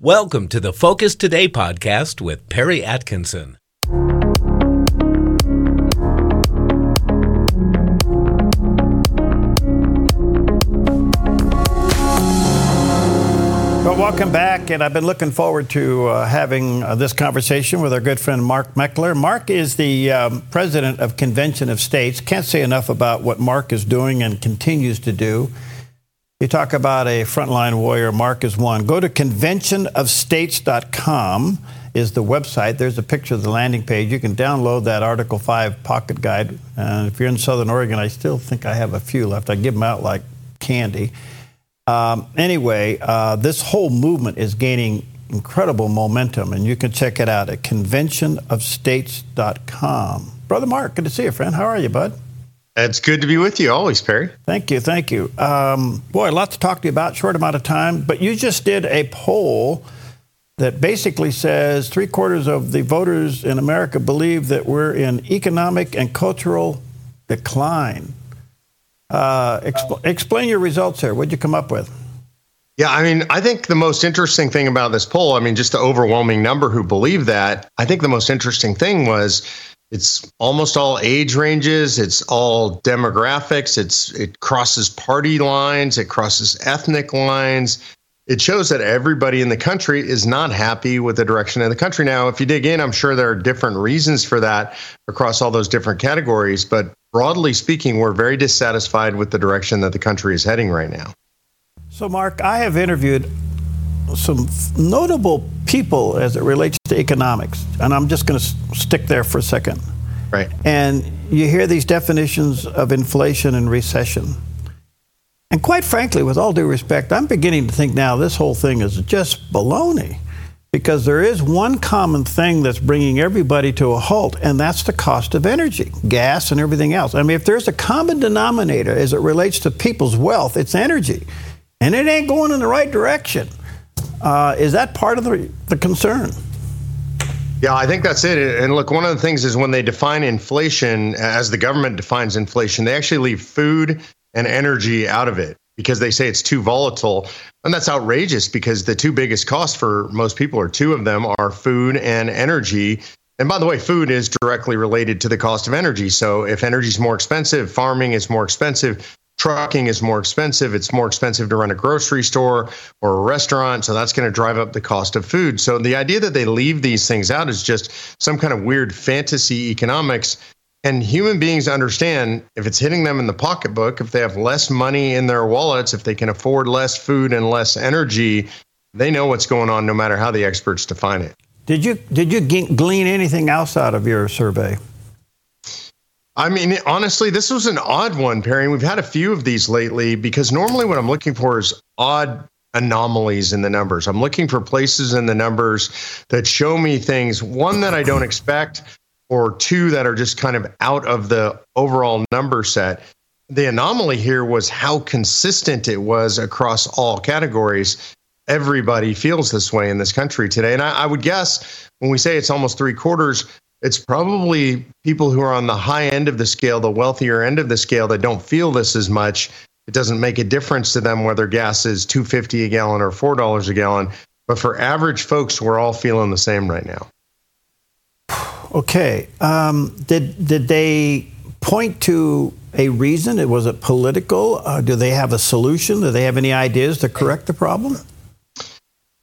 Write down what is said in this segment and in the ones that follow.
Welcome to the Focus Today podcast with Perry Atkinson. Well, welcome back, and I've been looking forward to uh, having uh, this conversation with our good friend Mark Meckler. Mark is the um, president of Convention of States. Can't say enough about what Mark is doing and continues to do. You talk about a frontline warrior. Mark is one. Go to conventionofstates.com is the website. There's a picture of the landing page. You can download that Article 5 pocket guide. And if you're in Southern Oregon, I still think I have a few left. I give them out like candy. Um, anyway, uh, this whole movement is gaining incredible momentum, and you can check it out at conventionofstates.com. Brother Mark, good to see you, friend. How are you, bud? It's good to be with you always, Perry. Thank you, thank you. Um, boy, a lot to talk to you about, short amount of time, but you just did a poll that basically says three quarters of the voters in America believe that we're in economic and cultural decline. Uh, exp- explain your results here. What'd you come up with? Yeah, I mean, I think the most interesting thing about this poll, I mean, just the overwhelming number who believe that, I think the most interesting thing was it's almost all age ranges, it's all demographics, it's it crosses party lines, it crosses ethnic lines. It shows that everybody in the country is not happy with the direction of the country. Now, if you dig in, I'm sure there are different reasons for that across all those different categories, but broadly speaking, we're very dissatisfied with the direction that the country is heading right now. So, Mark, I have interviewed some notable people as it relates to economics, and I'm just going to stick there for a second. Right. And you hear these definitions of inflation and recession. And quite frankly, with all due respect, I'm beginning to think now this whole thing is just baloney because there is one common thing that's bringing everybody to a halt, and that's the cost of energy, gas, and everything else. I mean, if there's a common denominator as it relates to people's wealth, it's energy. And it ain't going in the right direction. Uh, is that part of the, the concern? Yeah, I think that's it. And look, one of the things is when they define inflation, as the government defines inflation, they actually leave food and energy out of it because they say it's too volatile. And that's outrageous because the two biggest costs for most people, or two of them, are food and energy. And by the way, food is directly related to the cost of energy. So if energy is more expensive, farming is more expensive, trucking is more expensive. It's more expensive to run a grocery store or a restaurant. So that's going to drive up the cost of food. So the idea that they leave these things out is just some kind of weird fantasy economics. And human beings understand if it's hitting them in the pocketbook, if they have less money in their wallets, if they can afford less food and less energy, they know what's going on no matter how the experts define it. Did you did you glean anything else out of your survey? I mean, honestly, this was an odd one, Perry. We've had a few of these lately because normally what I'm looking for is odd anomalies in the numbers. I'm looking for places in the numbers that show me things, one that I don't expect, or two that are just kind of out of the overall number set. The anomaly here was how consistent it was across all categories. Everybody feels this way in this country today. And I, I would guess when we say it's almost three quarters, it's probably people who are on the high end of the scale, the wealthier end of the scale, that don't feel this as much. It doesn't make a difference to them whether gas is two fifty a gallon or four dollars a gallon. But for average folks, we're all feeling the same right now. Okay. Um, did did they point to a reason? Was it political? Uh, do they have a solution? Do they have any ideas to correct the problem?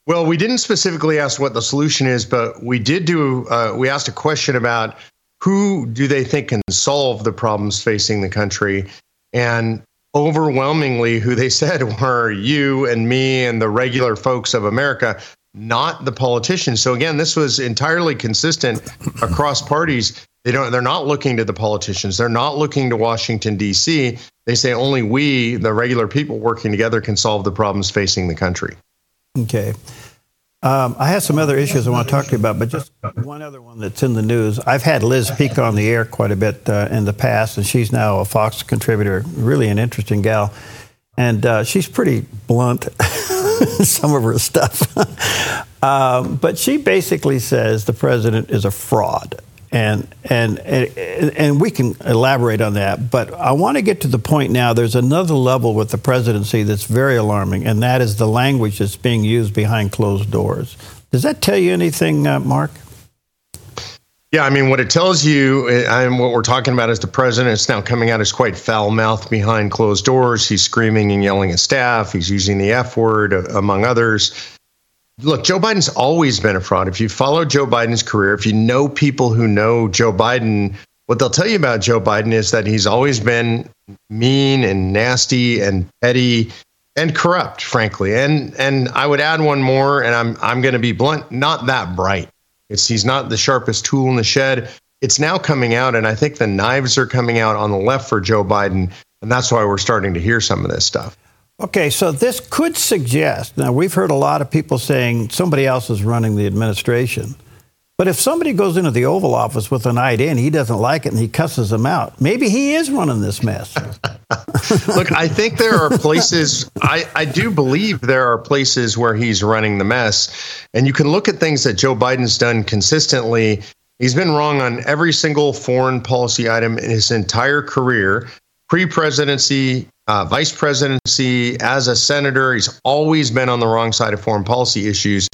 Well, we didn't specifically ask what the solution is, but we did do. Uh, we asked a question about who do they think can solve the problems facing the country, and overwhelmingly, who they said were you and me and the regular folks of America, not the politicians. So again, this was entirely consistent across parties. They don't. They're not looking to the politicians. They're not looking to Washington D.C. They say only we, the regular people working together, can solve the problems facing the country. Okay. Um, I have some other issues I want to talk to you about, but just one other one that's in the news. I've had Liz Peek on the air quite a bit uh, in the past, and she's now a Fox contributor, really an interesting gal. And uh, she's pretty blunt, some of her stuff. um, but she basically says the president is a fraud. And, and and we can elaborate on that. But I want to get to the point now. There's another level with the presidency that's very alarming, and that is the language that's being used behind closed doors. Does that tell you anything, uh, Mark? Yeah, I mean, what it tells you, and what we're talking about is the president is now coming out as quite foul mouthed behind closed doors. He's screaming and yelling at staff. He's using the F word, among others. Look, Joe Biden's always been a fraud. If you follow Joe Biden's career, if you know people who know Joe Biden, what they'll tell you about Joe Biden is that he's always been mean and nasty and petty and corrupt, frankly. And and I would add one more, and I'm I'm going to be blunt, not that bright. It's he's not the sharpest tool in the shed. It's now coming out, and I think the knives are coming out on the left for Joe Biden, and that's why we're starting to hear some of this stuff. Okay, so this could suggest now we've heard a lot of people saying somebody else is running the administration. But if somebody goes into the Oval Office with an idea and he doesn't like it and he cusses them out, maybe he is running this mess. Look, I think there are places, I, I do believe there are places where he's running the mess. And you can look at things that Joe Biden's done consistently. He's been wrong on every single foreign policy item in his entire career pre presidency, uh, vice presidency, as a senator. He's always been on the wrong side of foreign policy issues.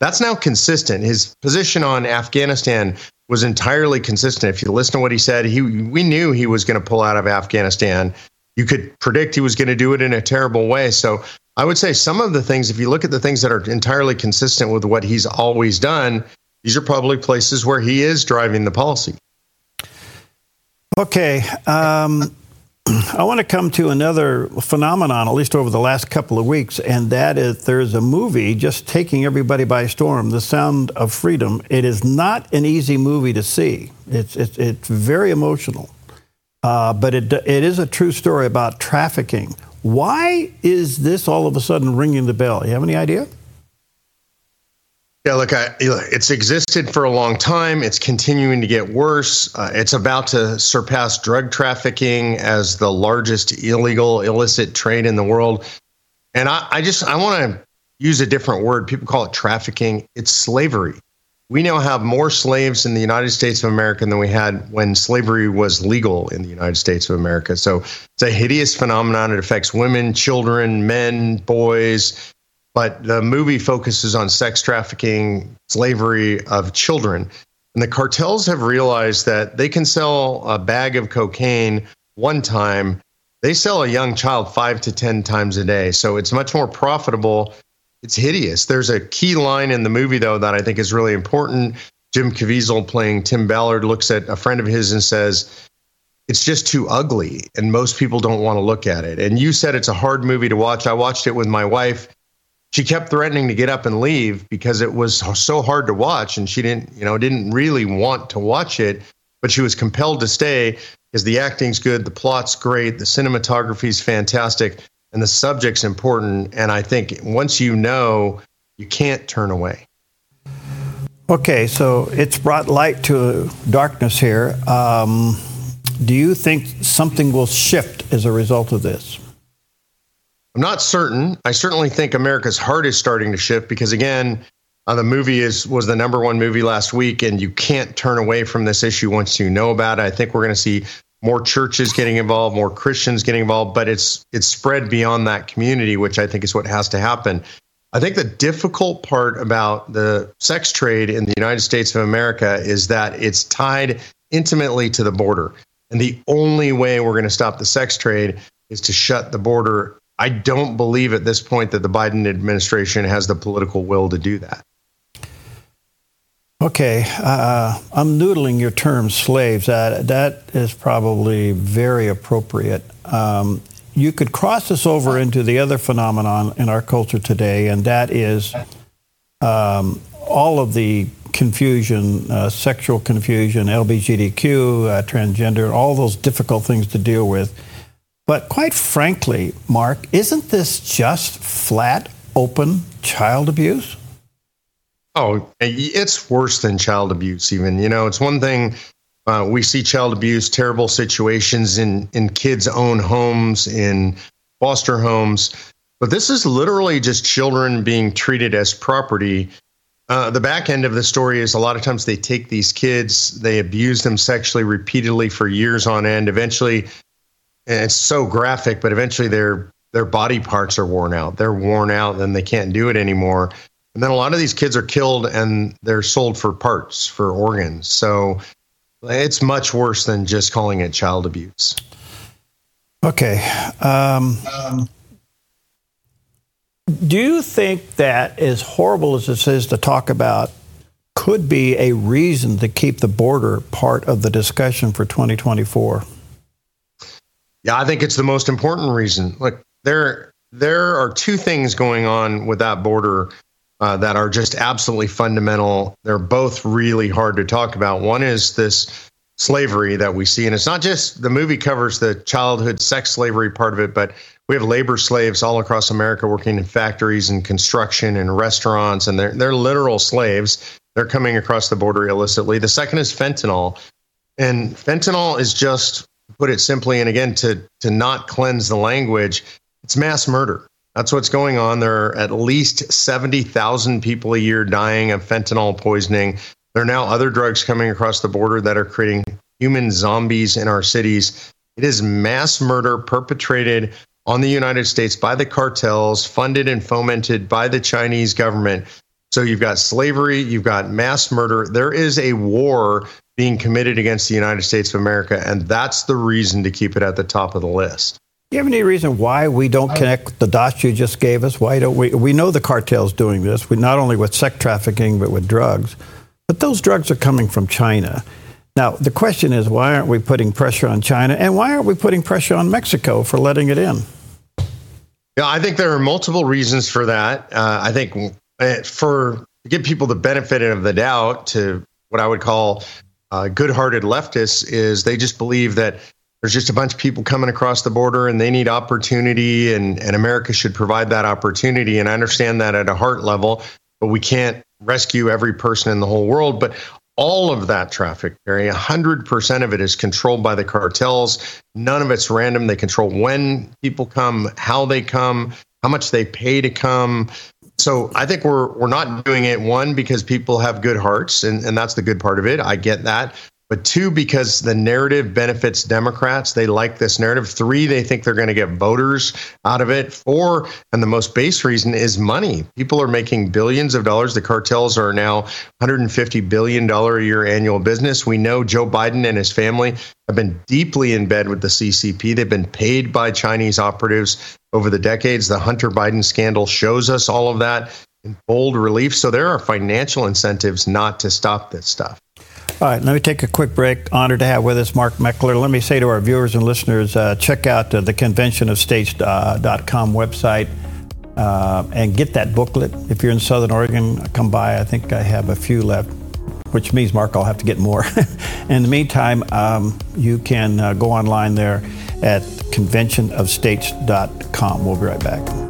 That's now consistent. His position on Afghanistan was entirely consistent. If you listen to what he said, he we knew he was going to pull out of Afghanistan. You could predict he was going to do it in a terrible way. So I would say some of the things, if you look at the things that are entirely consistent with what he's always done, these are probably places where he is driving the policy. Okay. Um, I want to come to another phenomenon, at least over the last couple of weeks, and that is there's a movie just taking everybody by storm, The Sound of Freedom. It is not an easy movie to see, it's, it's, it's very emotional, uh, but it, it is a true story about trafficking. Why is this all of a sudden ringing the bell? You have any idea? Yeah, look, I, it's existed for a long time. It's continuing to get worse. Uh, it's about to surpass drug trafficking as the largest illegal, illicit trade in the world. And I, I just I want to use a different word. People call it trafficking. It's slavery. We now have more slaves in the United States of America than we had when slavery was legal in the United States of America. So it's a hideous phenomenon. It affects women, children, men, boys but the movie focuses on sex trafficking, slavery of children. And the cartels have realized that they can sell a bag of cocaine one time. They sell a young child five to 10 times a day. So it's much more profitable. It's hideous. There's a key line in the movie, though, that I think is really important. Jim Caviezel playing Tim Ballard looks at a friend of his and says, it's just too ugly and most people don't want to look at it. And you said it's a hard movie to watch. I watched it with my wife she kept threatening to get up and leave because it was so hard to watch and she didn't you know didn't really want to watch it but she was compelled to stay because the acting's good the plot's great the cinematography's fantastic and the subject's important and i think once you know you can't turn away. Okay so it's brought light to darkness here. Um, do you think something will shift as a result of this I'm not certain. I certainly think America's heart is starting to shift because again, uh, the movie is was the number one movie last week, and you can't turn away from this issue once you know about it. I think we're going to see more churches getting involved, more Christians getting involved, but it's it's spread beyond that community, which I think is what has to happen. I think the difficult part about the sex trade in the United States of America is that it's tied intimately to the border. And the only way we're going to stop the sex trade is to shut the border I don't believe at this point that the Biden administration has the political will to do that. Okay, uh, I'm noodling your term slaves. That that is probably very appropriate. Um, you could cross this over into the other phenomenon in our culture today, and that is um, all of the confusion, uh, sexual confusion, LGBTQ, uh, transgender, all those difficult things to deal with. But quite frankly, Mark, isn't this just flat, open child abuse? Oh, it's worse than child abuse, even. You know, it's one thing uh, we see child abuse, terrible situations in, in kids' own homes, in foster homes. But this is literally just children being treated as property. uh, the back end of the story is a lot of times they take these kids, they abuse them sexually repeatedly for years on end. Eventually, it's so graphic, but eventually their their body parts are worn out. They're worn out, and they can't do it anymore. And then a lot of these kids are killed and they're sold for parts, for organs. So it's much worse than just calling it child abuse. Okay. Um, um, do you think that, as horrible as it is to talk about, could be a reason to keep the border part of the discussion for 2024? Yeah, I think it's the most important reason. Look, there there are two things going on with that border uh, that are just absolutely fundamental. They're both really hard to talk about. One is this slavery that we see, and it's not just the movie covers the childhood sex slavery part of it, but we have labor slaves all across America working in factories and construction and restaurants, and they're they're literal slaves. They're coming across the border illicitly. The second is fentanyl, and fentanyl is just put it simply, and again to to not cleanse the language, it's mass murder. That's what's going on. There are at least 70,000 people a year dying of fentanyl poisoning. There are now other drugs coming across the border that are creating human zombies in our cities. It is mass murder perpetrated on the United States by the cartels, funded and fomented by the Chinese government. So you've got slavery, you've got mass murder. There is a war being committed against the United States of America, and that's the reason to keep it at the top of the list. Do you have any reason why we don't connect the dots you just gave us? Why don't we? We know the cartel's doing this, we, not only with sex trafficking, but with drugs. But those drugs are coming from China. Now, the question is, why aren't we putting pressure on China? And why aren't we putting pressure on Mexico for letting it in? Yeah, I think there are multiple reasons for that. Uh, I think uh, for to give people the benefit of the doubt to what I would call uh, good-hearted leftists is they just believe that there's just a bunch of people coming across the border and they need opportunity and, and America should provide that opportunity. And I understand that at a heart level, but we can't rescue every person in the whole world. But all of that traffic, Perry, 100% of it is controlled by the cartels. None of it's random. They control when people come, how they come, how much they pay to come. So I think we're we're not doing it one because people have good hearts and, and that's the good part of it. I get that but two, because the narrative benefits Democrats. They like this narrative. Three, they think they're going to get voters out of it. Four, and the most base reason is money. People are making billions of dollars. The cartels are now $150 billion a year annual business. We know Joe Biden and his family have been deeply in bed with the CCP. They've been paid by Chinese operatives over the decades. The Hunter Biden scandal shows us all of that in bold relief. So there are financial incentives not to stop this stuff. All right, let me take a quick break. Honored to have with us Mark Meckler. Let me say to our viewers and listeners uh, check out uh, the conventionofstates.com uh, website uh, and get that booklet. If you're in Southern Oregon, come by. I think I have a few left, which means, Mark, I'll have to get more. in the meantime, um, you can uh, go online there at conventionofstates.com. We'll be right back.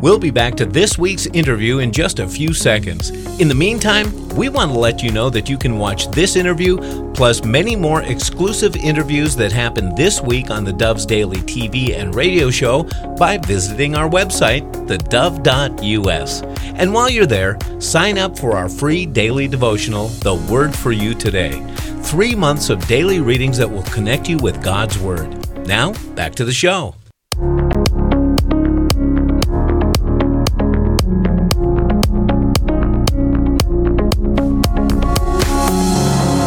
We'll be back to this week's interview in just a few seconds. In the meantime, we want to let you know that you can watch this interview plus many more exclusive interviews that happen this week on the Dove's Daily TV and radio show by visiting our website, thedove.us. And while you're there, sign up for our free daily devotional, The Word for You Today. Three months of daily readings that will connect you with God's Word. Now, back to the show.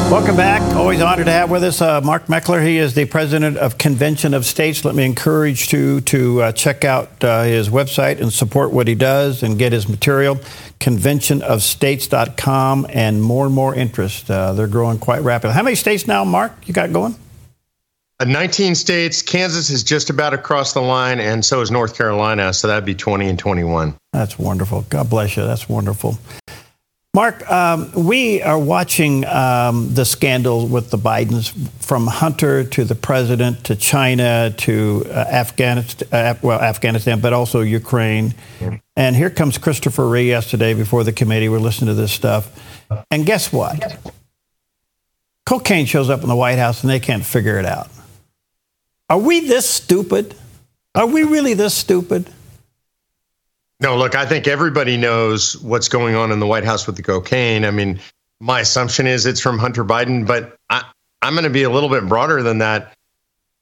Welcome back. Always honored to have with us uh, Mark Meckler. He is the president of Convention of States. Let me encourage you to uh, check out uh, his website and support what he does and get his material. Conventionofstates.com and more and more interest. Uh, they're growing quite rapidly. How many states now, Mark, you got going? Uh, 19 states. Kansas is just about across the line, and so is North Carolina. So that'd be 20 and 21. That's wonderful. God bless you. That's wonderful. Mark, um, we are watching um, the scandal with the Bidens from Hunter to the president to China to uh, Afghanistan, uh, well, Afghanistan, but also Ukraine. And here comes Christopher Wray yesterday before the committee. We're listening to this stuff. And guess what? Cocaine shows up in the White House and they can't figure it out. Are we this stupid? Are we really this stupid? No, look, I think everybody knows what's going on in the White House with the cocaine. I mean, my assumption is it's from Hunter Biden, but I, I'm going to be a little bit broader than that.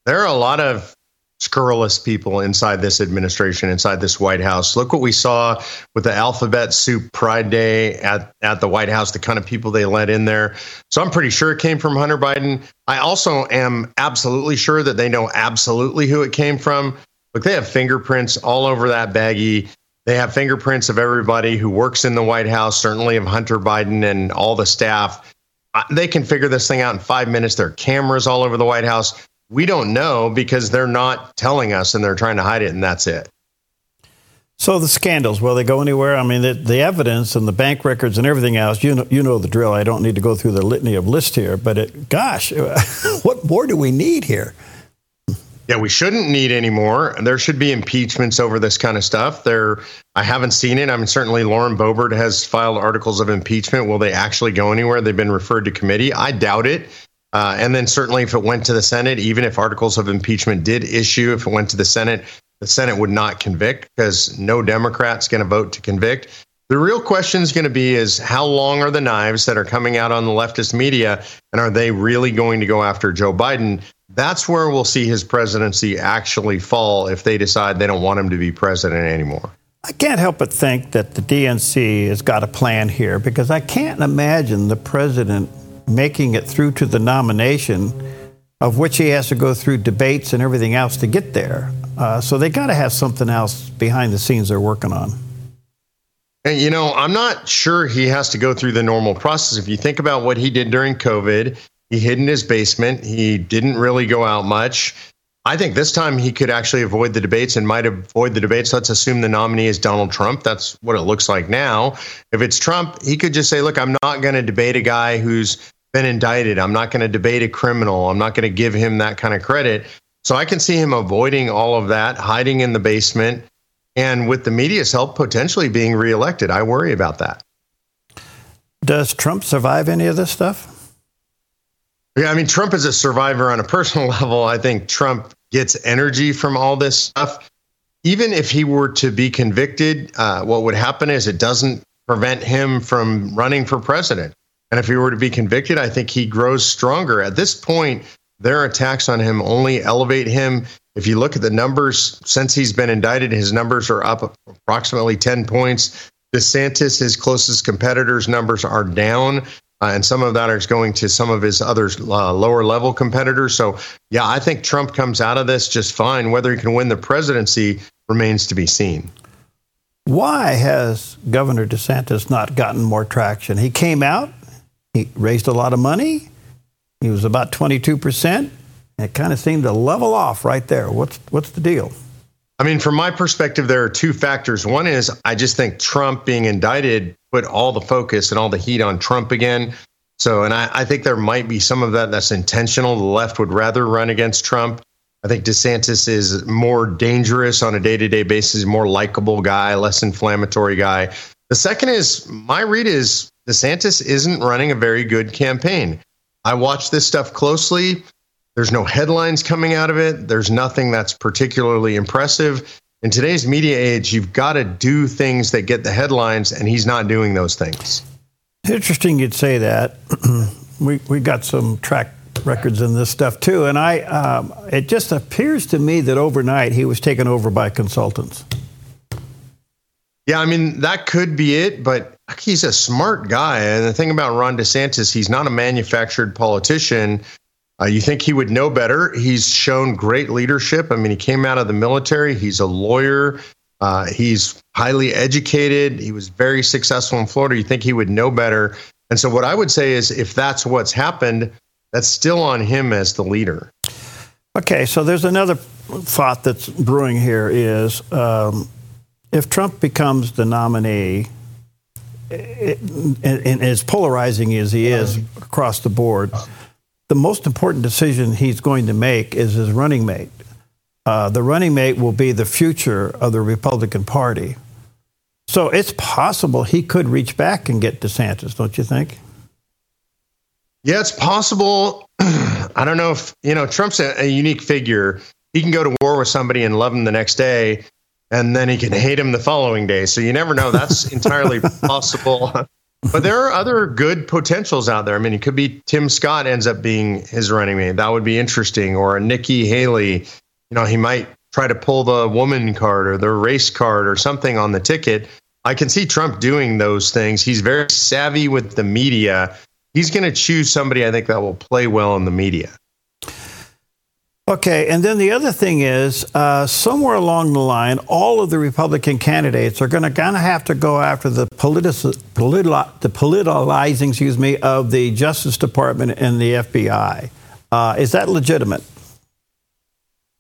There are a lot of scurrilous people inside this administration, inside this White House. Look what we saw with the alphabet soup pride day at, at the White House, the kind of people they let in there. So I'm pretty sure it came from Hunter Biden. I also am absolutely sure that they know absolutely who it came from. Look, they have fingerprints all over that baggie. They have fingerprints of everybody who works in the White House, certainly of Hunter Biden and all the staff. They can figure this thing out in five minutes. There are cameras all over the White House. We don't know because they're not telling us and they're trying to hide it, and that's it. So the scandals, will they go anywhere? I mean, the, the, evidence and the bank records and everything else, you know, you know the drill. I don't need to go through the litany of list here, but it, gosh, what more do we need here? Yeah, we shouldn't need any more. There should be impeachments over this kind of stuff. There, I haven't seen it. I mean, certainly Lauren Boebert has filed articles of impeachment. Will they actually go anywhere? They've been referred to committee. I doubt it. Uh, and then certainly if it went to the Senate, even if articles of impeachment did issue, if it went to the Senate, the Senate would not convict because no Democrat's going to vote to convict. The real question is going to be is how long are the knives that are coming out on the leftist media and are they really going to go after Joe Biden? that's where we'll see his presidency actually fall if they decide they don't want him to be president anymore. I can't help but think that the DNC has got a plan here because I can't imagine the president making it through to the nomination, of which he has to go through debates and everything else to get there. Uh, so they got to have something else behind the scenes they're working on. And you know, I'm not sure he has to go through the normal process. If you think about what he did during COVID, he hid in his basement. He didn't really go out much. I think this time he could actually avoid the debates and might avoid the debates. Let's assume the nominee is Donald Trump. That's what it looks like now. If it's Trump, he could just say, Look, I'm not going to debate a guy who's been indicted. I'm not going to debate a criminal. I'm not going to give him that kind of credit. So I can see him avoiding all of that, hiding in the basement, and with the media's help, potentially being reelected. I worry about that. Does Trump survive any of this stuff? Yeah, I mean, Trump is a survivor on a personal level. I think Trump gets energy from all this stuff. Even if he were to be convicted, uh, what would happen is it doesn't prevent him from running for president. And if he were to be convicted, I think he grows stronger. At this point, their attacks on him only elevate him. If you look at the numbers since he's been indicted, his numbers are up approximately 10 points. DeSantis, his closest competitors' numbers are down. Uh, and some of that is going to some of his other uh, lower level competitors. So, yeah, I think Trump comes out of this just fine. Whether he can win the presidency remains to be seen. Why has Governor DeSantis not gotten more traction? He came out, he raised a lot of money, he was about 22%. It kind of seemed to level off right there. What's, what's the deal? I mean, from my perspective, there are two factors. One is I just think Trump being indicted put all the focus and all the heat on Trump again. So, and I, I think there might be some of that that's intentional. The left would rather run against Trump. I think DeSantis is more dangerous on a day to day basis, more likable guy, less inflammatory guy. The second is my read is DeSantis isn't running a very good campaign. I watch this stuff closely. There's no headlines coming out of it. There's nothing that's particularly impressive. In today's media age, you've got to do things that get the headlines, and he's not doing those things. Interesting you'd say that. we we got some track records in this stuff too, and I um, it just appears to me that overnight he was taken over by consultants. Yeah, I mean that could be it, but he's a smart guy, and the thing about Ron DeSantis, he's not a manufactured politician. Uh, you think he would know better. He's shown great leadership. I mean, he came out of the military, he's a lawyer. Uh, he's highly educated. He was very successful in Florida. You think he would know better. And so, what I would say is if that's what's happened, that's still on him as the leader. Okay, so there's another thought that's brewing here is um, if Trump becomes the nominee, and, and as polarizing as he is across the board, the most important decision he's going to make is his running mate. Uh, the running mate will be the future of the Republican Party. So it's possible he could reach back and get DeSantis, don't you think? Yeah, it's possible. I don't know if, you know, Trump's a, a unique figure. He can go to war with somebody and love him the next day. And then he can hate him the following day. So you never know. That's entirely possible. But there are other good potentials out there. I mean, it could be Tim Scott ends up being his running mate. That would be interesting. Or a Nikki Haley. You know, he might try to pull the woman card or the race card or something on the ticket. I can see Trump doing those things. He's very savvy with the media. He's going to choose somebody I think that will play well in the media. Okay, and then the other thing is, uh, somewhere along the line, all of the Republican candidates are going to kind of have to go after the, politi- politi- the politicizing, excuse me, of the Justice Department and the FBI. Uh, is that legitimate?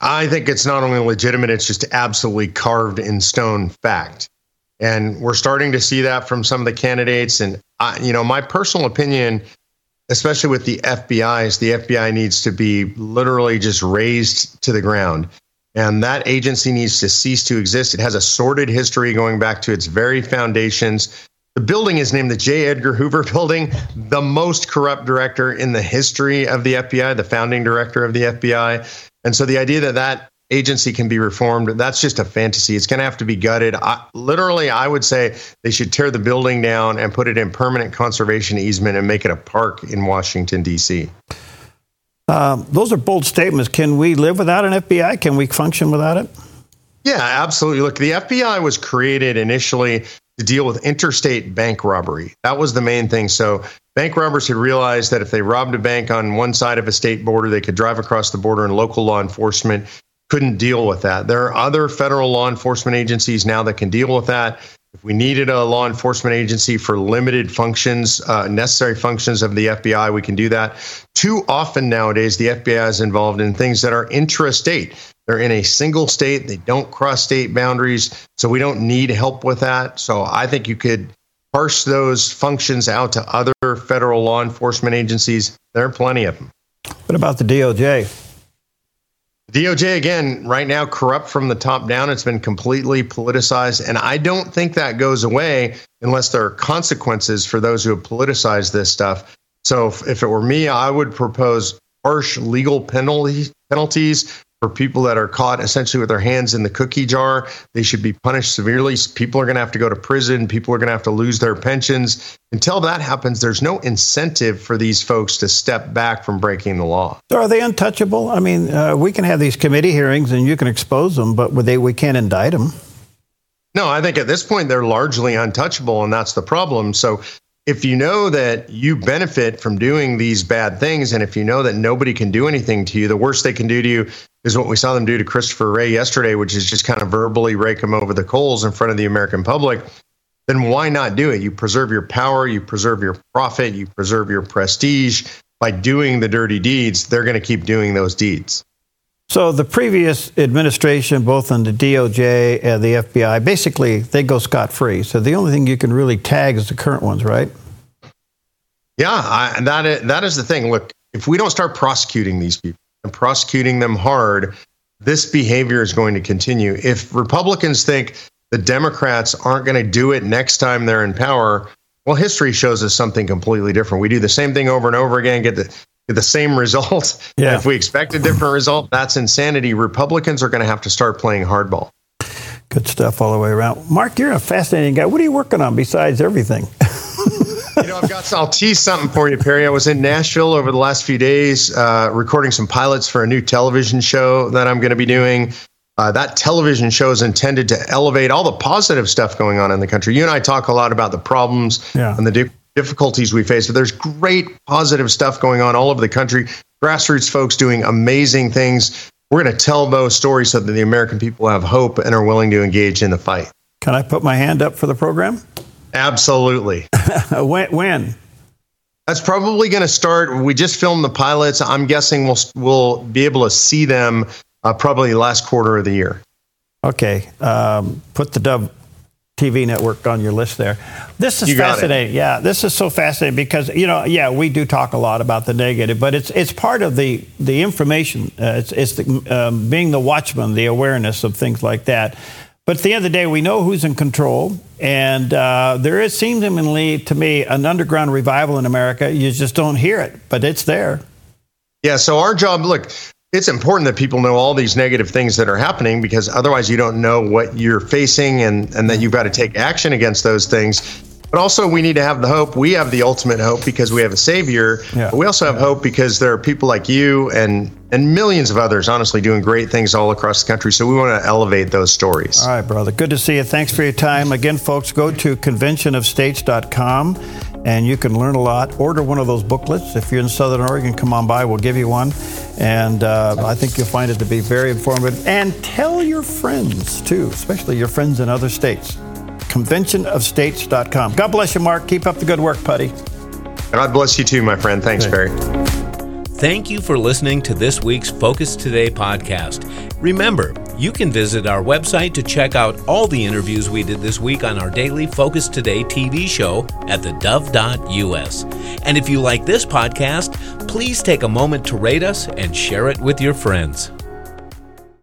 I think it's not only legitimate; it's just absolutely carved in stone fact. And we're starting to see that from some of the candidates. And I, you know, my personal opinion especially with the FBI, the FBI needs to be literally just razed to the ground. And that agency needs to cease to exist. It has a sordid history going back to its very foundations. The building is named the J. Edgar Hoover Building, the most corrupt director in the history of the FBI, the founding director of the FBI. And so the idea that that agency can be reformed. That's just a fantasy. It's going to have to be gutted. I, literally, I would say they should tear the building down and put it in permanent conservation easement and make it a park in Washington, D.C. Um, those are bold statements. Can we live without an FBI? Can we function without it? Yeah, absolutely. Look, the FBI was created initially to deal with interstate bank robbery. That was the main thing. So bank robbers had realized that if they robbed a bank on one side of a state border, they could drive across the border and local law enforcement couldn't deal with that. There are other federal law enforcement agencies now that can deal with that. If we needed a law enforcement agency for limited functions, uh, necessary functions of the FBI, we can do that. Too often nowadays, the FBI is involved in things that are intrastate. They're in a single state, they don't cross state boundaries, so we don't need help with that. So I think you could parse those functions out to other federal law enforcement agencies. There are plenty of them. What about the DOJ? DOJ again, right now, corrupt from the top down. It's been completely politicized, and I don't think that goes away unless there are consequences for those who have politicized this stuff. So, if, if it were me, I would propose harsh legal penalties penalties for people that are caught essentially with their hands in the cookie jar. They should be punished severely. People are going to have to go to prison. People are going to have to lose their pensions. Until that happens, there's no incentive for these folks to step back from breaking the law. So are they untouchable? I mean, uh, we can have these committee hearings and you can expose them, but they, we can't indict them. No, I think at this point they're largely untouchable, and that's the problem. So if you know that you benefit from doing these bad things, and if you know that nobody can do anything to you, the worst they can do to you is what we saw them do to Christopher Wray yesterday, which is just kind of verbally rake him over the coals in front of the American public, then why not do it? You preserve your power, you preserve your profit, you preserve your prestige. By doing the dirty deeds, they're going to keep doing those deeds. So the previous administration, both on the DOJ and the FBI, basically they go scot free. So the only thing you can really tag is the current ones, right? Yeah, I, that is, that is the thing. Look, if we don't start prosecuting these people, and prosecuting them hard, this behavior is going to continue. If Republicans think the Democrats aren't going to do it next time they're in power, well, history shows us something completely different. We do the same thing over and over again, get the get the same result. Yeah. if we expect a different result, that's insanity. Republicans are going to have to start playing hardball. Good stuff all the way around. Mark, you're a fascinating guy. What are you working on besides everything? know, I've got. I'll tease something for you, Perry. I was in Nashville over the last few days, uh, recording some pilots for a new television show that I'm going to be doing. Uh, that television show is intended to elevate all the positive stuff going on in the country. You and I talk a lot about the problems yeah. and the di- difficulties we face, but there's great positive stuff going on all over the country. Grassroots folks doing amazing things. We're going to tell those stories so that the American people have hope and are willing to engage in the fight. Can I put my hand up for the program? Absolutely. when, when? That's probably going to start. We just filmed the pilots. I'm guessing we'll we'll be able to see them uh, probably last quarter of the year. Okay. Um, put the Dove TV network on your list there. This is fascinating. Yeah, this is so fascinating because you know, yeah, we do talk a lot about the negative, but it's it's part of the the information. Uh, it's it's the, um, being the watchman, the awareness of things like that. But at the end of the day, we know who's in control, and uh, there is seemingly to me an underground revival in America. You just don't hear it, but it's there. Yeah. So our job, look, it's important that people know all these negative things that are happening because otherwise you don't know what you're facing and, and that you've got to take action against those things. But also, we need to have the hope. We have the ultimate hope because we have a Savior. Yeah. But we also have yeah. hope because there are people like you and and millions of others, honestly, doing great things all across the country. So we want to elevate those stories. All right, brother. Good to see you. Thanks for your time. Again, folks, go to conventionofstates.com and you can learn a lot. Order one of those booklets. If you're in Southern Oregon, come on by. We'll give you one. And uh, I think you'll find it to be very informative. And tell your friends, too, especially your friends in other states conventionofstates.com. God bless you, Mark. Keep up the good work, Putty. God bless you too, my friend. Thanks, Perry. Thank you for listening to this week's Focus Today podcast. Remember, you can visit our website to check out all the interviews we did this week on our daily Focus Today TV show at thedove.us. And if you like this podcast, please take a moment to rate us and share it with your friends.